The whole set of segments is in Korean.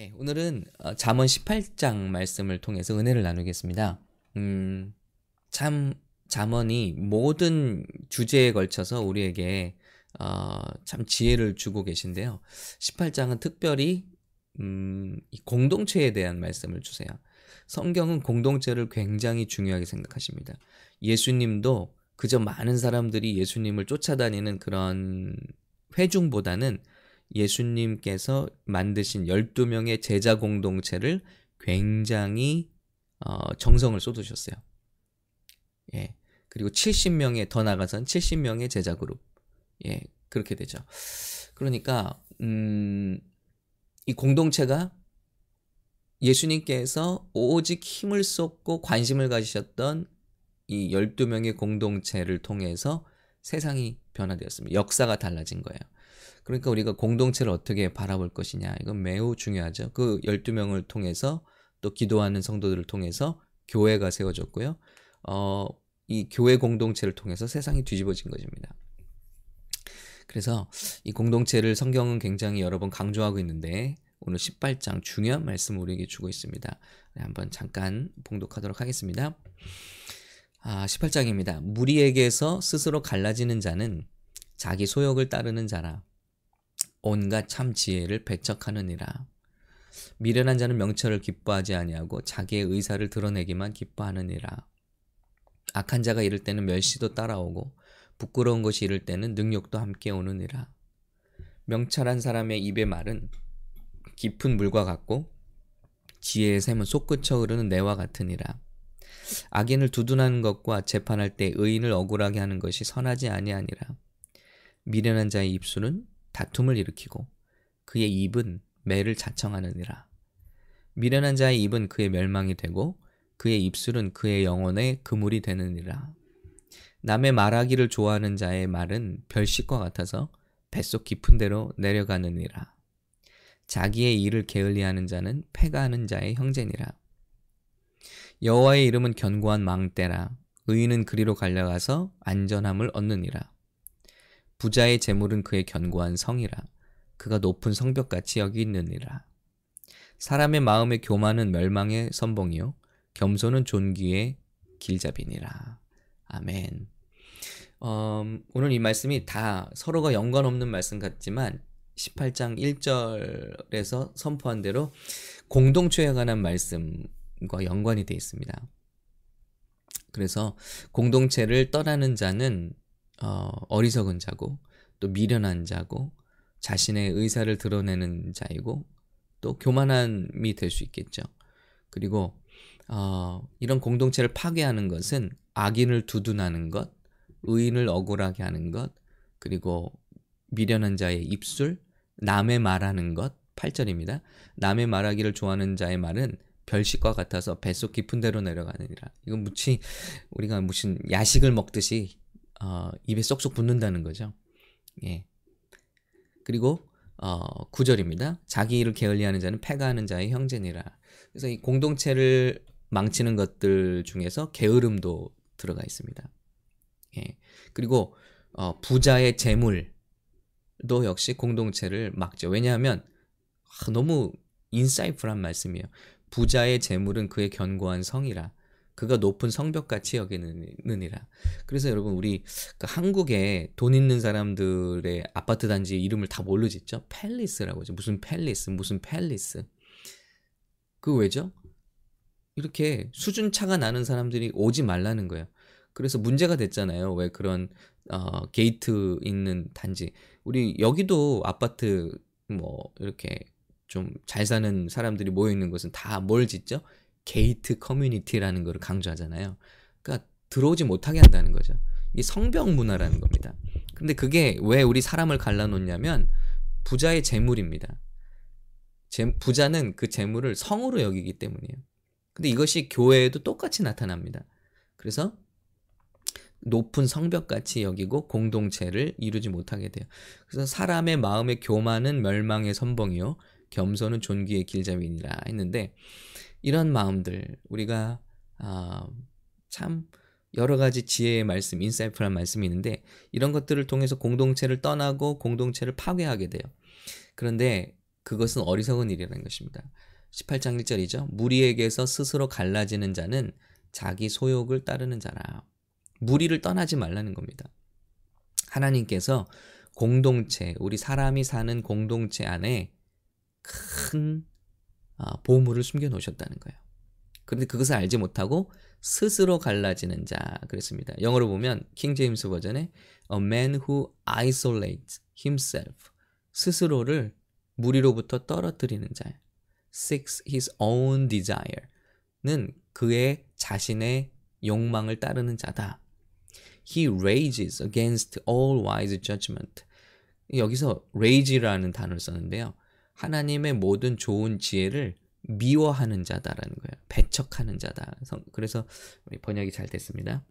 예, 오늘은 어, 잠언 18장 말씀을 통해서 은혜를 나누겠습니다. 음, 참 잠언이 모든 주제에 걸쳐서 우리에게 어, 참 지혜를 주고 계신데요. 18장은 특별히 음, 이 공동체에 대한 말씀을 주세요. 성경은 공동체를 굉장히 중요하게 생각하십니다. 예수님도 그저 많은 사람들이 예수님을 쫓아다니는 그런 회중보다는 예수님께서 만드신 12명의 제자 공동체를 굉장히 어, 정성을 쏟으셨어요. 예. 그리고 70명의 더 나가선 70명의 제자 그룹. 예. 그렇게 되죠. 그러니까 음, 이 공동체가 예수님께서 오직 힘을 쏟고 관심을 가지셨던 이 12명의 공동체를 통해서 세상이 변화되었습니다. 역사가 달라진 거예요. 그러니까 우리가 공동체를 어떻게 바라볼 것이냐. 이건 매우 중요하죠. 그 12명을 통해서 또 기도하는 성도들을 통해서 교회가 세워졌고요. 어, 이 교회 공동체를 통해서 세상이 뒤집어진 것입니다. 그래서 이 공동체를 성경은 굉장히 여러 번 강조하고 있는데 오늘 18장 중요한 말씀을 우리에게 주고 있습니다. 네, 한번 잠깐 봉독하도록 하겠습니다. 아, 18장입니다. 무리에게서 스스로 갈라지는 자는 자기 소욕을 따르는 자라. 온갖 참 지혜를 배척하느니라. 미련한 자는 명철을 기뻐하지 아니하고 자기의 의사를 드러내기만 기뻐하느니라. 악한 자가 이를 때는 멸시도 따라오고 부끄러운 것이 이를 때는 능욕도 함께 오느니라. 명철한 사람의 입의 말은 깊은 물과 같고 지혜의 샘은 솟구쳐 흐르는 내와 같으니라. 악인을 두둔하는 것과 재판할 때 의인을 억울하게 하는 것이 선하지 아니하니라. 미련한 자의 입술은 다툼을 일으키고 그의 입은 매를 자청하느니라. 미련한 자의 입은 그의 멸망이 되고 그의 입술은 그의 영혼의 그물이 되느니라. 남의 말하기를 좋아하는 자의 말은 별식과 같아서 뱃속 깊은 데로 내려가느니라. 자기의 일을 게을리하는 자는 패가하는 자의 형제니라. 여호와의 이름은 견고한 망대라. 의인은 그리로 갈려가서 안전함을 얻느니라. 부자의 재물은 그의 견고한 성이라. 그가 높은 성벽같이 여기 있느니라. 사람의 마음의 교만은 멸망의 선봉이요 겸손은 존귀의 길잡이니라. 아멘. 음, 오늘 이 말씀이 다 서로가 연관 없는 말씀 같지만 18장 1절에서 선포한 대로 공동체에 관한 말씀 과 연관이 되어 있습니다. 그래서 공동체를 떠나는 자는 어, 어리석은 자고 또 미련한 자고 자신의 의사를 드러내는 자이고 또 교만함이 될 수 있겠죠. 그리고 어, 이런 공동체를 파괴하는 것은 악인을 두둔하는 것, 의인을 억울하게 하는 것, 그리고 미련한 자의 입술, 남의 말하는 것, 8절입니다. 남의 말하기를 좋아하는 자의 말은 별식과 같아서 뱃속 깊은 데로 내려가느니라. 이건 무치 우리가 무슨 야식을 먹듯이 어, 입에 쏙쏙 붙는다는 거죠. 예. 그리고 어, 9절입니다. 자기 일을 게을리하는 자는 패가하는 자의 형제니라. 그래서 이 공동체를 망치는 것들 중에서 게으름도 들어가 있습니다. 예. 그리고 어, 부자의 재물도 역시 공동체를 막죠. 왜냐하면 아, 너무 인사이프한 말씀이에요. 부자의 재물은 그의 견고한 성이라. 그가 높은 성벽같이 여기느니라. 그래서 여러분 우리 그 한국에 돈 있는 사람들의 아파트 단지 이름을 다 뭘로 짓죠? 팰리스라고 하죠. 무슨 팰리스, 무슨 팰리스. 그 왜죠? 이렇게 수준 차가 나는 사람들이 오지 말라는 거예요. 그래서 문제가 됐잖아요. 왜 그런 어, 게이트 있는 단지. 우리 여기도 아파트 뭐 이렇게 좀 잘 사는 사람들이 모여 있는 곳은 다 뭘 짓죠? gated community라는 것을 강조하잖아요. 그러니까 들어오지 못하게 한다는 거죠. 이 성벽 문화라는 겁니다. 근데 그게 왜 우리 사람을 갈라놓냐면 부자의 재물입니다. 재, 부자는 그 재물을 성으로 여기기 때문이에요. 근데 이것이 교회에도 똑같이 나타납니다. 그래서 높은 성벽같이 여기고 공동체를 이루지 못하게 돼요. 그래서 사람의 마음의 교만은 멸망의 선봉이요 겸손은 존귀의 길잡이니라 했는데 이런 마음들 우리가 아, 참 여러 가지 지혜의 말씀, 인사이프란 말씀이 있는데 이런 것들을 통해서 공동체를 떠나고 공동체를 파괴하게 돼요. 그런데 그것은 어리석은 일이라는 것입니다. 18장 1절이죠. 무리에게서 스스로 갈라지는 자는 자기 소욕을 따르는 자라. 무리를 떠나지 말라는 겁니다. 하나님께서 공동체, 우리 사람이 사는 공동체 안에 큰 아, 보물을 숨겨 놓으셨다는 거예요. 그런데 그것을 알지 못하고 스스로 갈라지는 자 그랬습니다. 영어로 보면 킹 제임스 버전에 a man who isolates himself 스스로를 무리로부터 떨어뜨리는 자 seeks his own desire는 그의 자신의 욕망을 따르는 자다. He rages against all wise judgment. 여기서 rage라는 단어를 썼는데요. 하나님의 모든 좋은 지혜를 미워하는 자다라는 거예요. 배척하는 자다. 그래서 번역이 잘 됐습니다.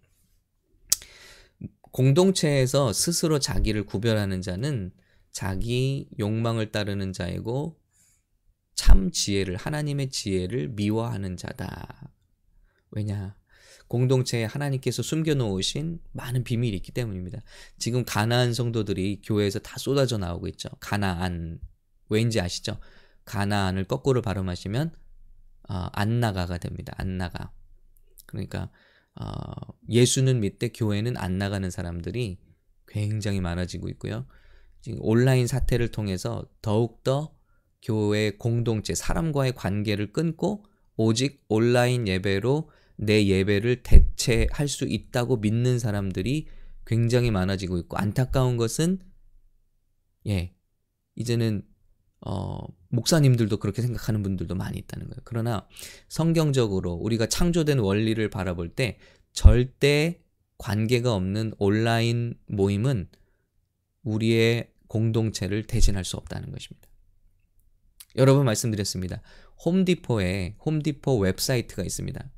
공동체에서 스스로 자기를 구별하는 자는 자기 욕망을 따르는 자이고 참 지혜를 하나님의 지혜를 미워하는 자다. 왜냐? 공동체에 하나님께서 숨겨 놓으신 많은 비밀이 있기 때문입니다. 지금 가나안 성도들이 교회에서 다 쏟아져 나오고 있죠. 가나안 왠지 아시죠? 가나안을 거꾸로 발음하시면 어, 안나가가 됩니다. 안나가. 그러니까 어, 예수는 믿되 교회는 안 나가는 사람들이 굉장히 많아지고 있고요. 지금 온라인 사태를 통해서 더욱더 교회 공동체 사람과의 관계를 끊고 오직 온라인 예배로 내 예배를 대체할 수 있다고 믿는 사람들이 굉장히 많아지고 있고 안타까운 것은 예 이제는 어, 목사님들도 그렇게 생각하는 분들도 많이 있다는 거예요. 그러나 성경적으로 우리가 창조된 원리를 바라볼 때 절대 관계가 없는 온라인 모임은 우리의 공동체를 대신할 수 없다는 것입니다. 여러 분 말씀드렸습니다. 홈디포에 홈디포 웹사이트가 있습니다.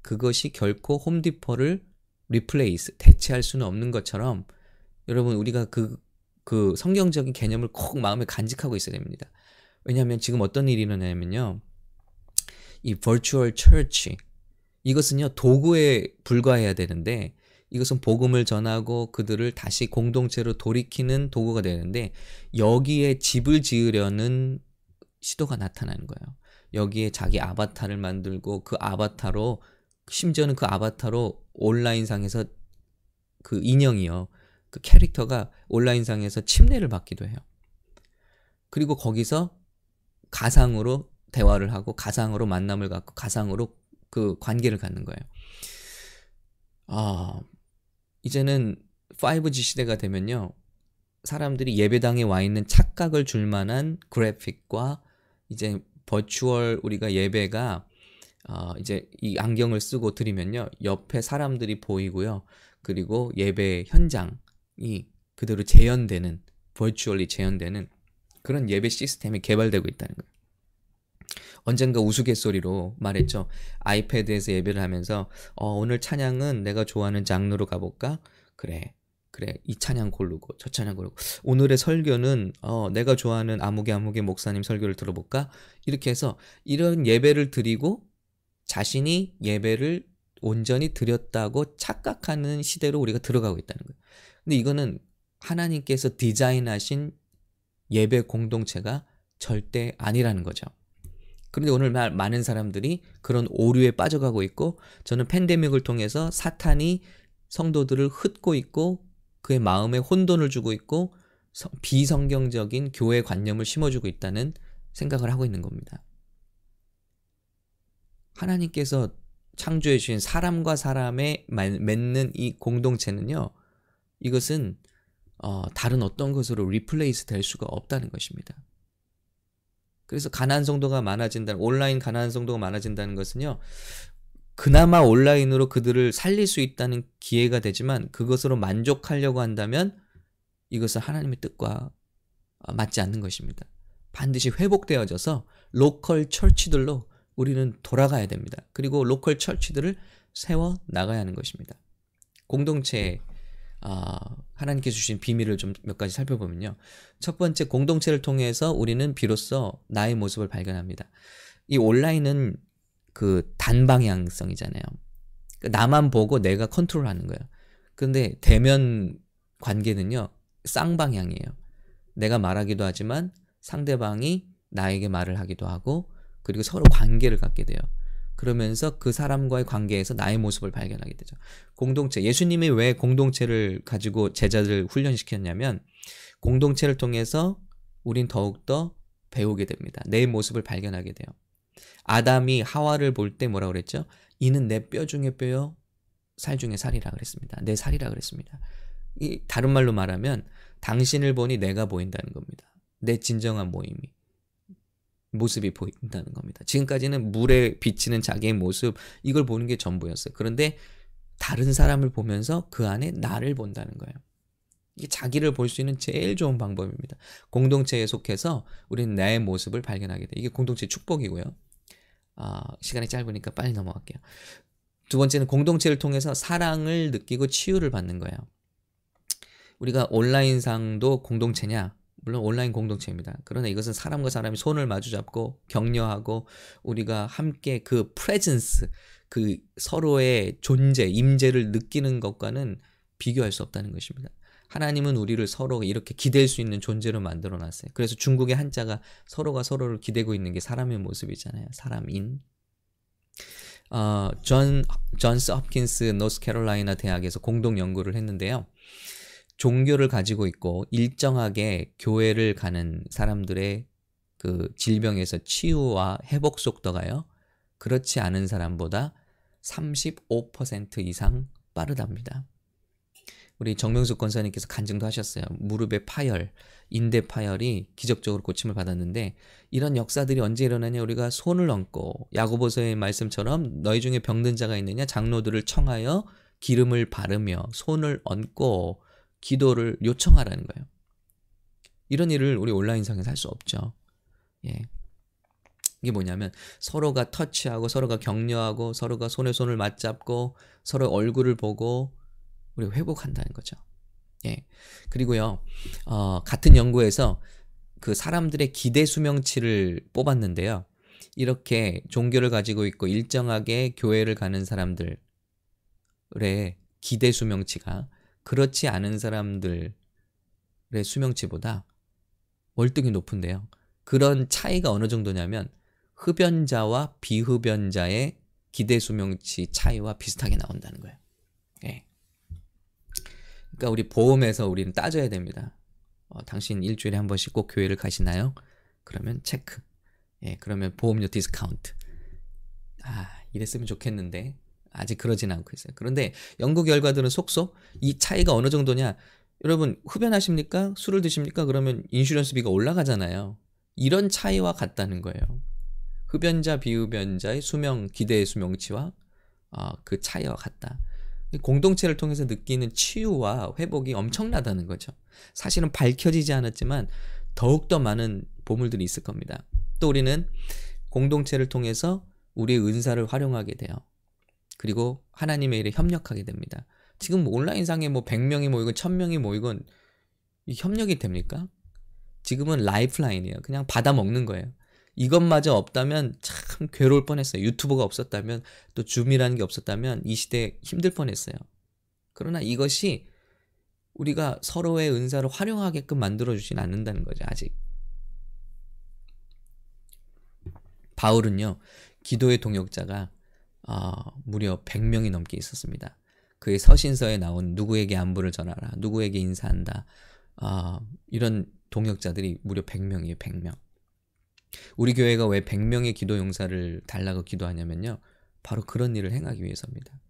그것이 결코 홈디포를 replace, 대체할 수는 없는 것처럼 여러분 우리가 그, 그 성경적인 개념을 꼭 마음에 간직하고 있어야 됩니다. 왜냐하면 지금 어떤 일이 일어나냐면요. 이 virtual church 이것은요 도구에 불과해야 되는데 이것은 복음을 전하고 그들을 다시 공동체로 돌이키는 도구가 되는데 여기에 집을 지으려는 시도가 나타나는 거예요. 여기에 자기 아바타를 만들고 그 아바타로 심지어는 그 아바타로 온라인상에서 그 인형이요. 그 캐릭터가 온라인상에서 침례를 받기도 해요. 그리고 거기서 가상으로 대화를 하고 가상으로 만남을 갖고 가상으로 그 관계를 갖는 거예요. 아, 이제는 5G 시대가 되면요. 사람들이 예배당에 와 있는 착각을 줄 만한 그래픽과 이제 버추얼 우리가 예배가 어, 이제 이 안경을 쓰고 드리면요. 옆에 사람들이 보이고요. 그리고 예배 현장 이 그대로 재현되는 버추얼리 재현되는 그런 예배 시스템이 개발되고 있다는 거예요. 언젠가 우스갯소리로 말했죠. 아이패드에서 예배를 하면서 어, 오늘 찬양은 내가 좋아하는 장르로 가볼까? 그래. 그래 이 찬양 고르고 저 찬양 고르고 오늘의 설교는 어, 내가 좋아하는 아무개 아무개 목사님 설교를 들어볼까 이렇게 해서 이런 예배를 드리고 자신이 예배를 온전히 드렸다고 착각하는 시대로 우리가 들어가고 있다는 거예요. 근데 이거는 하나님께서 디자인하신 예배 공동체가 절대 아니라는 거죠. 그런데 오늘 많은 사람들이 그런 오류에 빠져가고 있고 저는 팬데믹을 통해서 사탄이 성도들을 흩고 있고 그의 마음에 혼돈을 주고 있고 비성경적인 교회 관념을 심어주고 있다는 생각을 하고 있는 겁니다. 하나님께서 창조해 주신 사람과 사람의 맺는 이 공동체는요. 이것은 어, 다른 어떤 것으로 replace 될 수가 없다는 것입니다. 그래서 가나안 성도가 많아진다는 온라인 가나안 성도가 많아진다는 것은요. 그나마 온라인으로 그들을 살릴 수 있다는 기회가 되지만 그것으로 만족하려고 한다면 이것은 하나님의 뜻과 맞지 않는 것입니다. 반드시 회복되어져서 local church들로 우리는 돌아가야 됩니다. 그리고 local church들을 세워 나가야 하는 것입니다. 공동체 아, 하나님께서 주신 비밀을 좀 몇 가지 살펴보면요. 첫 번째 공동체를 통해서 우리는 비로소 나의 모습을 발견합니다. 이 온라인은 그 단방향성이잖아요. 그러니까 나만 보고 내가 컨트롤하는 거예요. 근데 대면 관계는요 쌍방향이에요. 내가 말하기도 하지만 상대방이 나에게 말을 하기도 하고 그리고 서로 관계를 갖게 돼요. 그러면서 그 사람과의 관계에서 나의 모습을 발견하게 되죠. 공동체. 예수님이 왜 공동체를 가지고 제자들 훈련시켰냐면 공동체를 통해서 우린 더욱더 배우게 됩니다. 내 모습을 발견하게 돼요. 아담이 하와를 볼 때 뭐라 그랬죠? 이는 내 뼈 중에 뼈요, 살 중에 살이라 그랬습니다. 내 살이라 그랬습니다. 이 다른 말로 말하면 당신을 보니 내가 보인다는 겁니다. 내 진정한 모임이 모습이 보인다는 겁니다. 지금까지는 물에 비치는 자기의 모습 이걸 보는 게 전부였어요. 그런데 다른 사람을 보면서 그 안에 나를 본다는 거예요. 이게 자기를 볼 수 있는 제일 좋은 방법입니다. 공동체에 속해서 우리는 나의 모습을 발견하게 돼. 이게 공동체 축복이고요. 아, 시간이 짧으니까 빨리 넘어갈게요. 두 번째는 공동체를 통해서 사랑을 느끼고 치유를 받는 거예요. 우리가 온라인상도 공동체냐? 물론 온라인 공동체입니다. 그러나 이것은 사람과 사람이 손을 마주잡고 격려하고 우리가 함께 그 프레젠스, 그 서로의 존재, 임재를 느끼는 것과는 비교할 수 없다는 것입니다. 하나님은 우리를 서로 이렇게 기댈 수 있는 존재로 만들어 놨어요. 그래서 중국의 한자가 서로가 서로를 기대고 있는 게 사람의 모습이잖아요. 사람인. 어, 존, 존스 홉킨스 노스캐롤라이나 대학에서 공동 연구를 했는데요. 종교를 가지고 있고 일정하게 교회를 가는 사람들의 그 질병에서 치유와 회복 속도가요. 그렇지 않은 사람보다 35% 이상 빠르답니다. 우리 정명숙 권사님께서 간증도 하셨어요. 무릎의 파열, 인대 파열이 기적적으로 고침을 받았는데 이런 역사들이 언제 일어나냐 우리가 손을 얹고 야고보서의 말씀처럼 너희 중에 병든 자가 있느냐 장로들을 청하여 기름을 바르며 손을 얹고 기도를 요청하라는 거예요. 이런 일을 우리 온라인상에서 할 수 없죠. 예. 이게 뭐냐면 서로가 터치하고 서로가 격려하고 서로가 손에 손을 맞잡고 서로 얼굴을 보고 우리 회복한다는 거죠. 예. 그리고요, 어, 같은 연구에서 그 사람들의 기대 수명치를 뽑았는데요. 이렇게 종교를 가지고 있고 일정하게 교회를 가는 사람들의 기대 수명치가 그렇지 않은 사람들의 수명치보다 월등히 높은데요. 그런 차이가 어느 정도냐면 흡연자와 비흡연자의 기대 수명치 차이와 비슷하게 나온다는 거예요. 예. 그러니까 우리 보험에서 우리는 따져야 됩니다. 어, 당신 일주일에 한 번씩 꼭 교회를 가시나요? 그러면 체크. 예, 그러면 보험료 디스카운트. 아, 이랬으면 좋겠는데 아직 그러진 않고 있어요. 그런데 연구 결과들은 속속 이 차이가 어느 정도냐? 여러분 흡연하십니까? 술을 드십니까? 그러면 인슈런스비가 올라가잖아요. 이런 차이와 같다는 거예요. 흡연자 비흡연자의 수명 기대의 수명치와 어, 그 차이와 같다. 공동체를 통해서 느끼는 치유와 회복이 엄청나다는 거죠. 사실은 밝혀지지 않았지만 더욱더 많은 보물들이 있을 겁니다. 또 우리는 공동체를 통해서 우리의 은사를 활용하게 돼요. 그리고 하나님의 일에 협력하게 됩니다. 지금 온라인상에 뭐 100명이 모이고 1000명이 모이고 협력이 됩니까? 지금은 lifeline이에요. 그냥 받아 먹는 거예요. 이것마저 없다면 참 괴로울 뻔했어요. 유튜브가 없었다면 또 줌이라는 게 없었다면 이 시대에 힘들 뻔했어요. 그러나 이것이 우리가 서로의 은사를 활용하게끔 만들어 주진 않는다는 거죠. 아직. 바울은요. 기도의 동역자가 어, 무려 100명이 넘게 있었습니다. 그의 서신서에 나온 누구에게 안부를 전하라, 누구에게 인사한다, 어, 이런 동역자들이 무려 100명이에요, 100명. 우리 교회가 왜 100명의 기도 용사를 달라고 기도하냐면요. 바로 그런 일을 행하기 위해서입니다.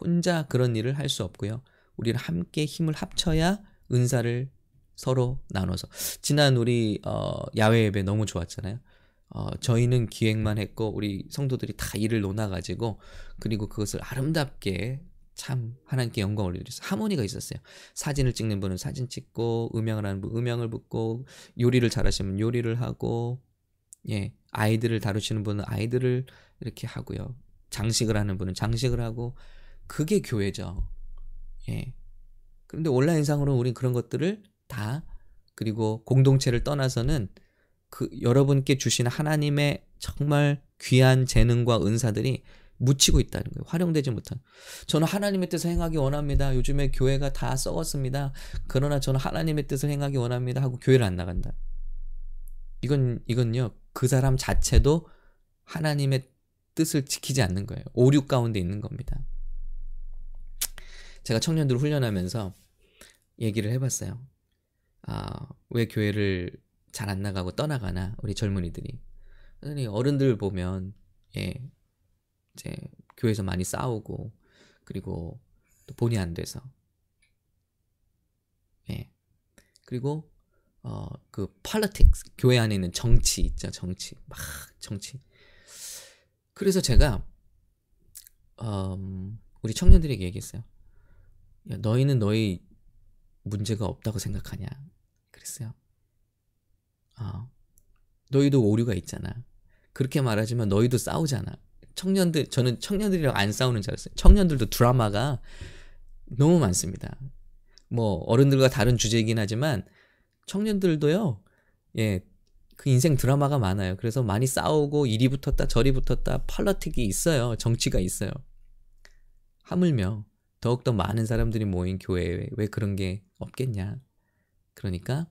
혼자 그런 일을 할 수 없고요. 우리는 함께 힘을 합쳐야 은사를 서로 나눠서 지난 우리 어, 야외 예배 너무 좋았잖아요. 어, 저희는 기획만 했고 우리 성도들이 다 일을 놓아가지고 그리고 그것을 아름답게 참 하나님께 영광을 올려드렸어요. 하모니가 있었어요. 사진을 찍는 분은 사진 찍고 음향을 하는 분 음향을 붙고 요리를 잘하시면 요리를 하고 예, 아이들을 다루시는 분은 아이들을 이렇게 하고요. 장식을 하는 분은 장식을 하고 그게 교회죠. 예. 그런데 온라인상으로 우리 그런 것들을 다 그리고 공동체를 떠나서는 그 여러분께 주신 하나님의 정말 귀한 재능과 은사들이 묻히고 있다는 거예요. 활용되지 못한. 저는 하나님의 뜻을 행하기 원합니다. 요즘에 교회가 다 썩었습니다. 그러나 저는 하나님의 뜻을 행하기 원합니다. 하고 교회를 안 나간다. 이건 이건요 그 사람 자체도 하나님의 뜻을 지키지 않는 거예요. 오류 가운데 있는 겁니다. 제가 청년들 훈련하면서 얘기를 해봤어요. 아, 왜 교회를 잘 안 나가고 떠나가나 우리 젊은이들이. 어른들 보면 예 이제 교회에서 많이 싸우고 그리고 또 본의 안 돼서. 예. 그리고 어그 politics 교회 안에 있는 정치 있죠 정치. 막 정치. 그래서 제가 음, 우리 청년들에게 얘기했어요. 야, 너희는 너희 문제가 없다고 생각하냐? 그랬어요 어, 너희도 오류가 있잖아 그렇게 말하지만 너희도 싸우잖아 청년들 저는 청년들이랑 안 싸우는 줄 알았어요 청년들도 드라마가 너무 많습니다 뭐 어른들과 다른 주제이긴 하지만 청년들도요. 예. 그 인생 드라마가 많아요. 그래서 많이 싸우고 이리 붙었다 저리 붙었다 펄러틱이 있어요. 정치가 있어요. 하물며 더욱더 많은 사람들이 모인 교회에 왜 그런 게 없겠냐. 그러니까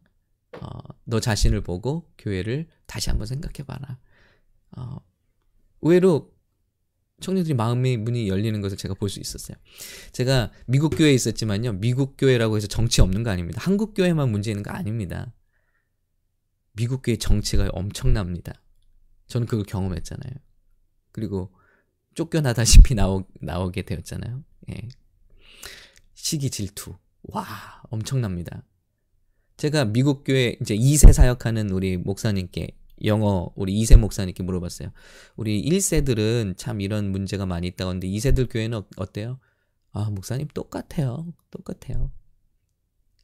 어, 너 자신을 보고 교회를 다시 한번 생각해봐라. 어, 의외로 청년들이 마음의 문이 열리는 것을 제가 볼 수 있었어요. 제가 미국 교회에 있었지만요. 미국 교회라고 해서 정치 없는 거 아닙니다. 한국 교회만 문제 있는 거 아닙니다. 미국 교회 정치가 엄청납니다. 저는 그걸 경험했잖아요. 그리고 쫓겨나다시피 나오, 나오게 되었잖아요. 예. 시기 질투. 와, 엄청납니다. 제가 미국 교회 이제 2세 사역하는 우리 목사님께 영어 우리 이세 목사님께 물어봤어요. 우리 1세들은 참 이런 문제가 많이 있다고 하는데 2세들 교회는 어, 어때요? 아, 목사님 똑같아요. 똑같아요.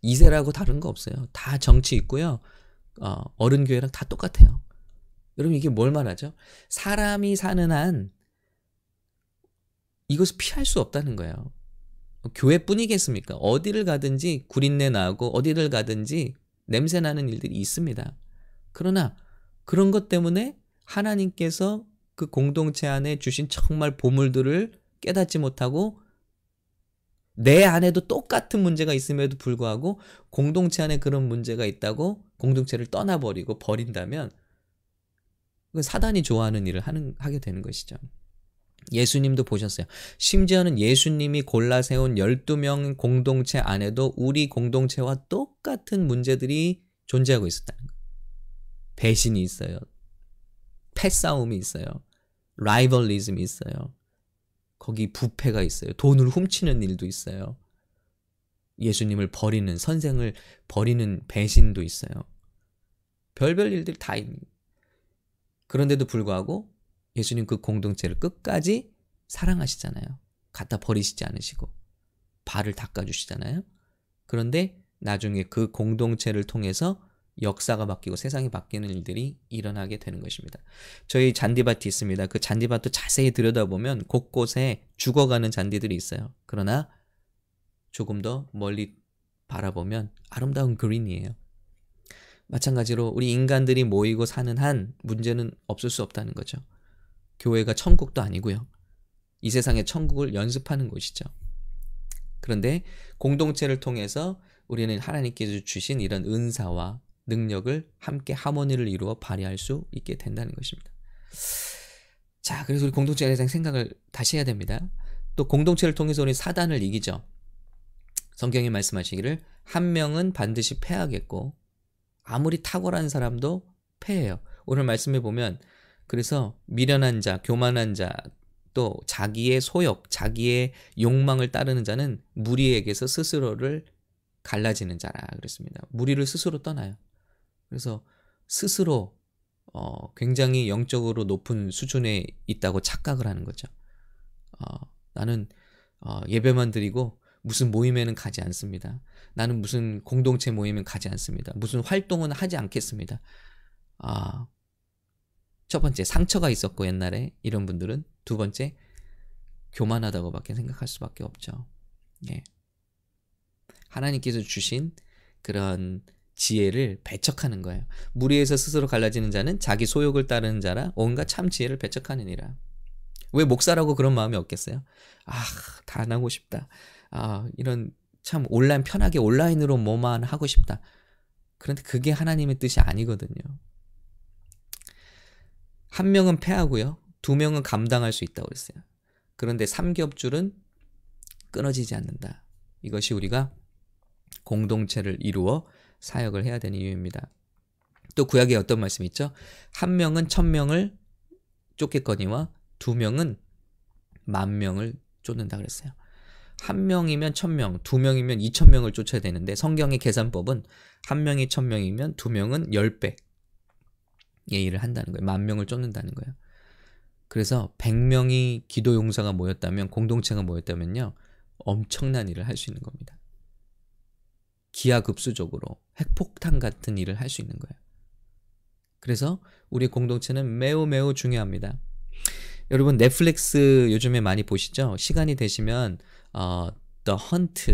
2세라고 다른 거 없어요. 다 정치 있고요. 어, 어른 교회랑 다 똑같아요. 여러분 이게 뭘 말하죠? 사람이 사는 한 이것을 피할 수 없다는 거예요. 교회뿐이겠습니까? 어디를 가든지 구린내 나고 어디를 가든지 냄새 나는 일들이 있습니다. 그러나 그런 것 때문에 하나님께서 그 공동체 안에 주신 정말 보물들을 깨닫지 못하고 내 안에도 똑같은 문제가 있음에도 불구하고 공동체 안에 그런 문제가 있다고 공동체를 떠나버리고 버린다면 사단이 좋아하는 일을 하는, 하게 되는 것이죠. 예수님도 보셨어요. 심지어는 예수님이 골라 세운 12명 공동체 안에도 우리 공동체와 똑같은 문제들이 존재하고 있었다는 거예요. 배신이 있어요. 패싸움이 있어요. 라이벌리즘이 있어요. 거기 부패가 있어요. 돈을 훔치는 일도 있어요. 예수님을 버리는 선생을 버리는 배신도 있어요. 별별 일들 다 있는. 그런데도 불구하고 예수님 그 공동체를 끝까지 사랑하시잖아요. 갖다 버리시지 않으시고 발을 닦아 주시잖아요. 그런데 나중에 그 공동체를 통해서 역사가 바뀌고 세상이 바뀌는 일들이 일어나게 되는 것입니다. 저희 잔디밭이 있습니다. 그 잔디밭도 자세히 들여다보면 곳곳에 죽어가는 잔디들이 있어요. 그러나 조금 더 멀리 바라보면 아름다운 그린이에요. 마찬가지로 우리 인간들이 모이고 사는 한 문제는 없을 수 없다는 거죠. 교회가 천국도 아니고요. 이 세상의 천국을 연습하는 곳이죠. 그런데 공동체를 통해서 우리는 하나님께서 주신 이런 은사와 능력을 함께 하모니를 이루어 발휘할 수 있게 된다는 것입니다. 자, 그래서 우리 공동체에 대해서 생각을 다시 해야 됩니다. 또 공동체를 통해서 우리 사단을 이기죠. 성경이 말씀하시기를 한 명은 반드시 패하겠고 아무리 탁월한 사람도 패해요. 오늘 말씀해 보면 그래서 미련한 자, 교만한 자, 또 자기의 소욕, 자기의 욕망을 따르는 자는 무리에게서 스스로를 갈라지는 자라 그랬습니다. 무리를 스스로 떠나요. 그래서 스스로 어, 굉장히 영적으로 높은 수준에 있다고 착각을 하는 거죠. 어, 나는 어, 예배만 드리고 무슨 모임에는 가지 않습니다. 나는 무슨 공동체 모임에 가지 않습니다. 무슨 활동은 하지 않겠습니다. 아, 첫 번째 상처가 있었고 옛날에 이런 분들은 두 번째 교만하다고밖에 생각할 수밖에 없죠. 예. 하나님께서 주신 그런 지혜를 배척하는 거예요. 무리에서 스스로 갈라지는 자는 자기 소욕을 따르는 자라 온갖 참 지혜를 배척하느니라. 왜 목사라고 그런 마음이 없겠어요? 아, 다 나고 싶다. 아, 이런 참 온라인 편하게 온라인으로 뭐만 하고 싶다. 그런데 그게 하나님의 뜻이 아니거든요. 한 명은 패하고요. 두 명은 감당할 수 있다고 그랬어요. 그런데 삼겹줄은 끊어지지 않는다. 이것이 우리가 공동체를 이루어 사역을 해야 되는 이유입니다. 또 구약에 어떤 말씀이 있죠? 한 명은 천 명을 쫓겠거니와 두 명은 만 명을 쫓는다 그랬어요. 한 명이면 천 명, 두 명이면 이천 명을 쫓아야 되는데 성경의 계산법은 한 명이 천 명이면 두 명은 열 배 의 일을 한다는 거예요. 만 명을 쫓는다는 거예요. 그래서 100명이 기도 용사가 모였다면 공동체가 모였다면요. 엄청난 일을 할 수 있는 겁니다. 기하급수적으로 핵폭탄 같은 일을 할 수 있는 거예요. 그래서 우리 공동체는 매우 매우 중요합니다. 여러분 넷플릭스 요즘에 많이 보시죠? 시간이 되시면 어, The Hunt,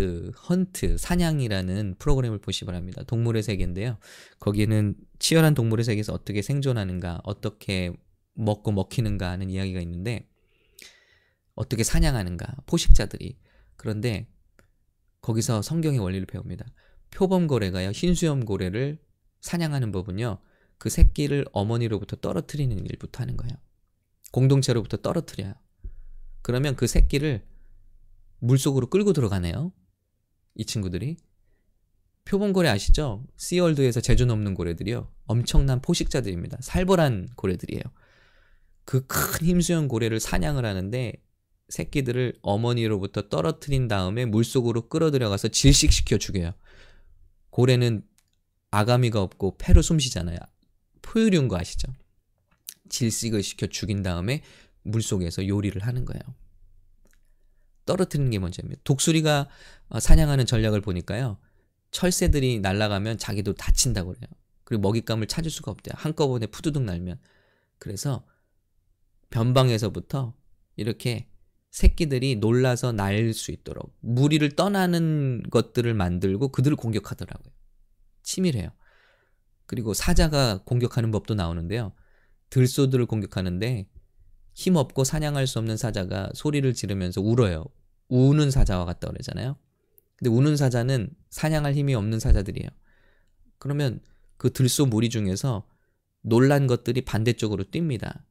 Hunt, 사냥이라는 프로그램을 보시 기 바랍니다. 동물의 세계인데요. 거기에는 치열한 동물의 세계에서 어떻게 생존하는가, 어떻게 먹고 먹히는가 하는 이야기가 있는데 어떻게 사냥하는가, 포식자들이. 그런데 거기서 성경의 원리를 배웁니다. 표범고래가요, 흰수염고래를 사냥하는 법은요, 그 새끼를 어머니로부터 떨어뜨리는 일부터 하는 거예요. 공동체로부터 떨어뜨려요. 그러면 그 새끼를 물속으로 끌고 들어가네요. 이 친구들이. 표범고래 아시죠? 씨월드에서 제주 넘는 고래들이요. 엄청난 포식자들입니다. 살벌한 고래들이에요. 그 큰 힘수형 고래를 사냥을 하는데 새끼들을 어머니로부터 떨어뜨린 다음에 물속으로 끌어들여가서 질식시켜 죽여요. 고래는 아가미가 없고 폐로 숨쉬잖아요. 포유류인 거 아시죠? 질식을 시켜 죽인 다음에 물속에서 요리를 하는 거예요. 떨어뜨리는 게 문제입니다. 독수리가 어, 사냥하는 전략을 보니까요. 철새들이 날아가면 자기도 다친다고 그래요. 그리고 먹잇감을 찾을 수가 없대요. 한꺼번에 푸드득 날면. 그래서 변방에서부터 이렇게 새끼들이 놀라서 날 수 있도록 무리를 떠나는 것들을 만들고 그들을 공격하더라고요. 치밀해요. 그리고 사자가 공격하는 법도 나오는데요. 들소들을 공격하는데 힘없고 사냥할 수 없는 사자가 소리를 지르면서 울어요. 우는 사자와 같다 그러잖아요. 근데 우는 사자는 사냥할 힘이 없는 사자들이에요. 그러면 그 들소 무리 중에서 놀란 것들이 반대쪽으로 뜁니다.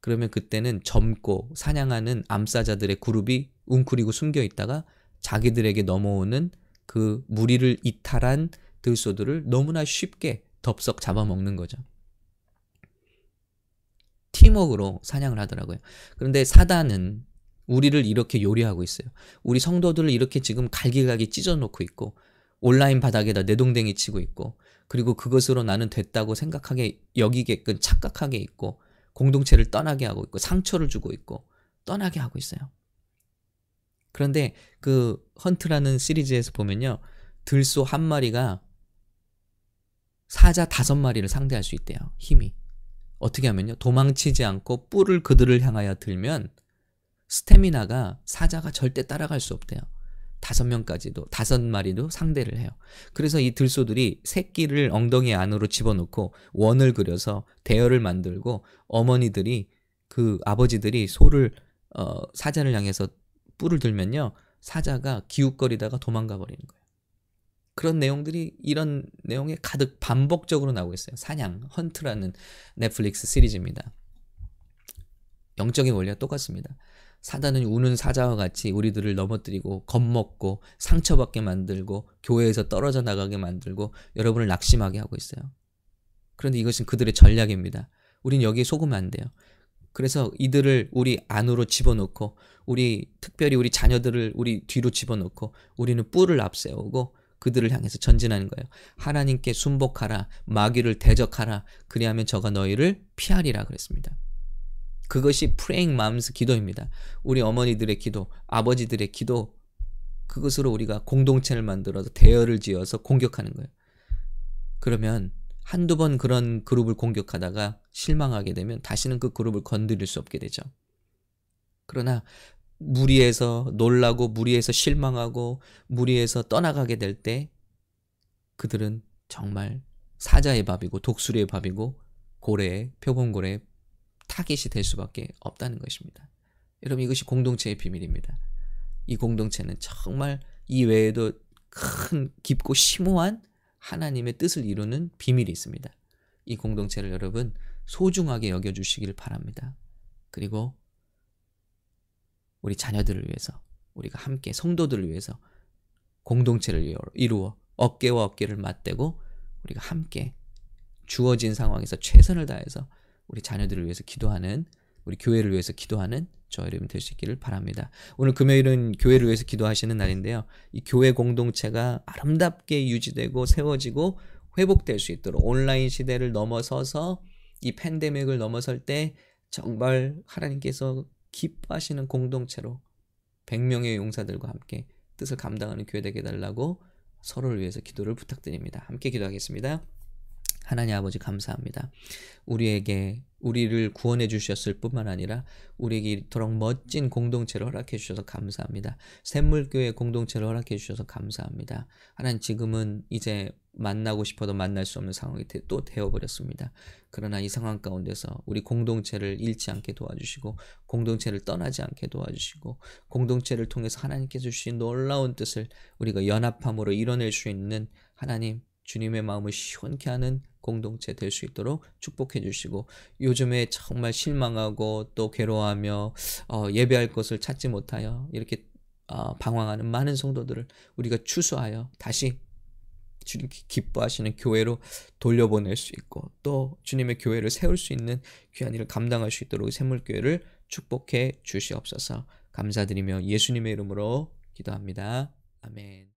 그러면 그때는 젊고 사냥하는 암사자들의 그룹이 웅크리고 숨겨 있다가 자기들에게 넘어오는 그 무리를 이탈한 들소들을 너무나 쉽게 덥석 잡아먹는 거죠. 팀워크로 사냥을 하더라고요. 그런데 사단은 우리를 이렇게 요리하고 있어요. 우리 성도들을 이렇게 지금 갈기갈기 찢어놓고 있고 온라인 바닥에다 내동댕이 치고 있고 그리고 그것으로 나는 됐다고 생각하게 여기게끔 착각하게 있고 공동체를 떠나게 하고 있고 상처를 주고 있고 떠나게 하고 있어요. 그런데 그 헌트라는 시리즈에서 보면요. 들소 한 마리가 사자 다섯 마리를 상대할 수 있대요. 힘이. 어떻게 하면요. 도망치지 않고 뿔을 그들을 향하여 들면 스태미나가 사자가 절대 따라갈 수 없대요. 다섯 명까지도 다섯 마리도 상대를 해요. 그래서 이 들소들이 새끼를 엉덩이 안으로 집어넣고 원을 그려서 대열을 만들고 어머니들이 그 아버지들이 소를 어, 사자를 향해서 뿔을 들면요 사자가 기웃거리다가 도망가 버리는 거예요. 그런 내용들이 이런 내용에 가득 반복적으로 나오고 있어요. 사냥, 헌트라는 넷플릭스 시리즈입니다. 영적인 원리가 똑같습니다. 사단은 우는 사자와 같이 우리들을 넘어뜨리고 겁먹고 상처받게 만들고 교회에서 떨어져 나가게 만들고 여러분을 낙심하게 하고 있어요. 그런데 이것은 그들의 전략입니다. 우린 여기에 속으면 안 돼요. 그래서 이들을 우리 안으로 집어넣고 우리 특별히 우리 자녀들을 우리 뒤로 집어넣고 우리는 뿔을 앞세우고 그들을 향해서 전진하는 거예요. 하나님께 순복하라, 마귀를 대적하라. 그리하면 저가 너희를 피하리라 그랬습니다. 그것이 프레잉 맘스 기도입니다. 우리 어머니들의 기도, 아버지들의 기도, 그것으로 우리가 공동체를 만들어서 대열을 지어서 공격하는 거예요. 그러면 한두 번 그런 그룹을 공격하다가 실망하게 되면 다시는 그 그룹을 건드릴 수 없게 되죠. 그러나 무리해서 놀라고 무리해서 실망하고 무리해서 떠나가게 될 때 그들은 정말 사자의 밥이고 독수리의 밥이고 고래의 표범고래의 타깃이 될 수밖에 없다는 것입니다. 여러분 이것이 공동체의 비밀입니다. 이 공동체는 정말 이 외에도 큰 깊고 심오한 하나님의 뜻을 이루는 비밀이 있습니다. 이 공동체를 여러분 소중하게 여겨주시길 바랍니다. 그리고 우리 자녀들을 위해서 우리가 함께 성도들을 위해서 공동체를 이루어 어깨와 어깨를 맞대고 우리가 함께 주어진 상황에서 최선을 다해서 우리 자녀들을 위해서 기도하는 우리 교회를 위해서 기도하는 저 여러분 될 수 있기를 바랍니다. 오늘 금요일은 교회를 위해서 기도하시는 날인데요. 이 교회 공동체가 아름답게 유지되고 세워지고 회복될 수 있도록 온라인 시대를 넘어서서 이 팬데믹을 넘어설 때 정말 하나님께서 기뻐하시는 공동체로 100명의 용사들과 함께 뜻을 감당하는 교회 되게 달라고 서로를 위해서 기도를 부탁드립니다. 함께 기도하겠습니다. 하나님 아버지 감사합니다. 우리에게 우리를 구원해 주셨을 뿐만 아니라 우리에게 이토록 멋진 공동체를 허락해 주셔서 감사합니다. 샘물교회 공동체를 허락해 주셔서 감사합니다. 하나님 지금은 이제 만나고 싶어도 만날 수 없는 상황이 또 되어버렸습니다. 그러나 이 상황 가운데서 우리 공동체를 잃지 않게 도와주시고 공동체를 떠나지 않게 도와주시고 공동체를 통해서 하나님께서 주신 놀라운 뜻을 우리가 연합함으로 이뤄낼 수 있는 하나님 주님의 마음을 시원케 하는 공동체 될 수 있도록 축복해 주시고 요즘에 정말 실망하고 또 괴로워하며 어, 예배할 것을 찾지 못하여 이렇게 어, 방황하는 많은 성도들을 우리가 추수하여 다시 주님 기뻐하시는 교회로 돌려보낼 수 있고 또 주님의 교회를 세울 수 있는 귀한 일을 감당할 수 있도록 샘물교회를 축복해 주시옵소서 감사드리며 예수님의 이름으로 기도합니다. 아멘.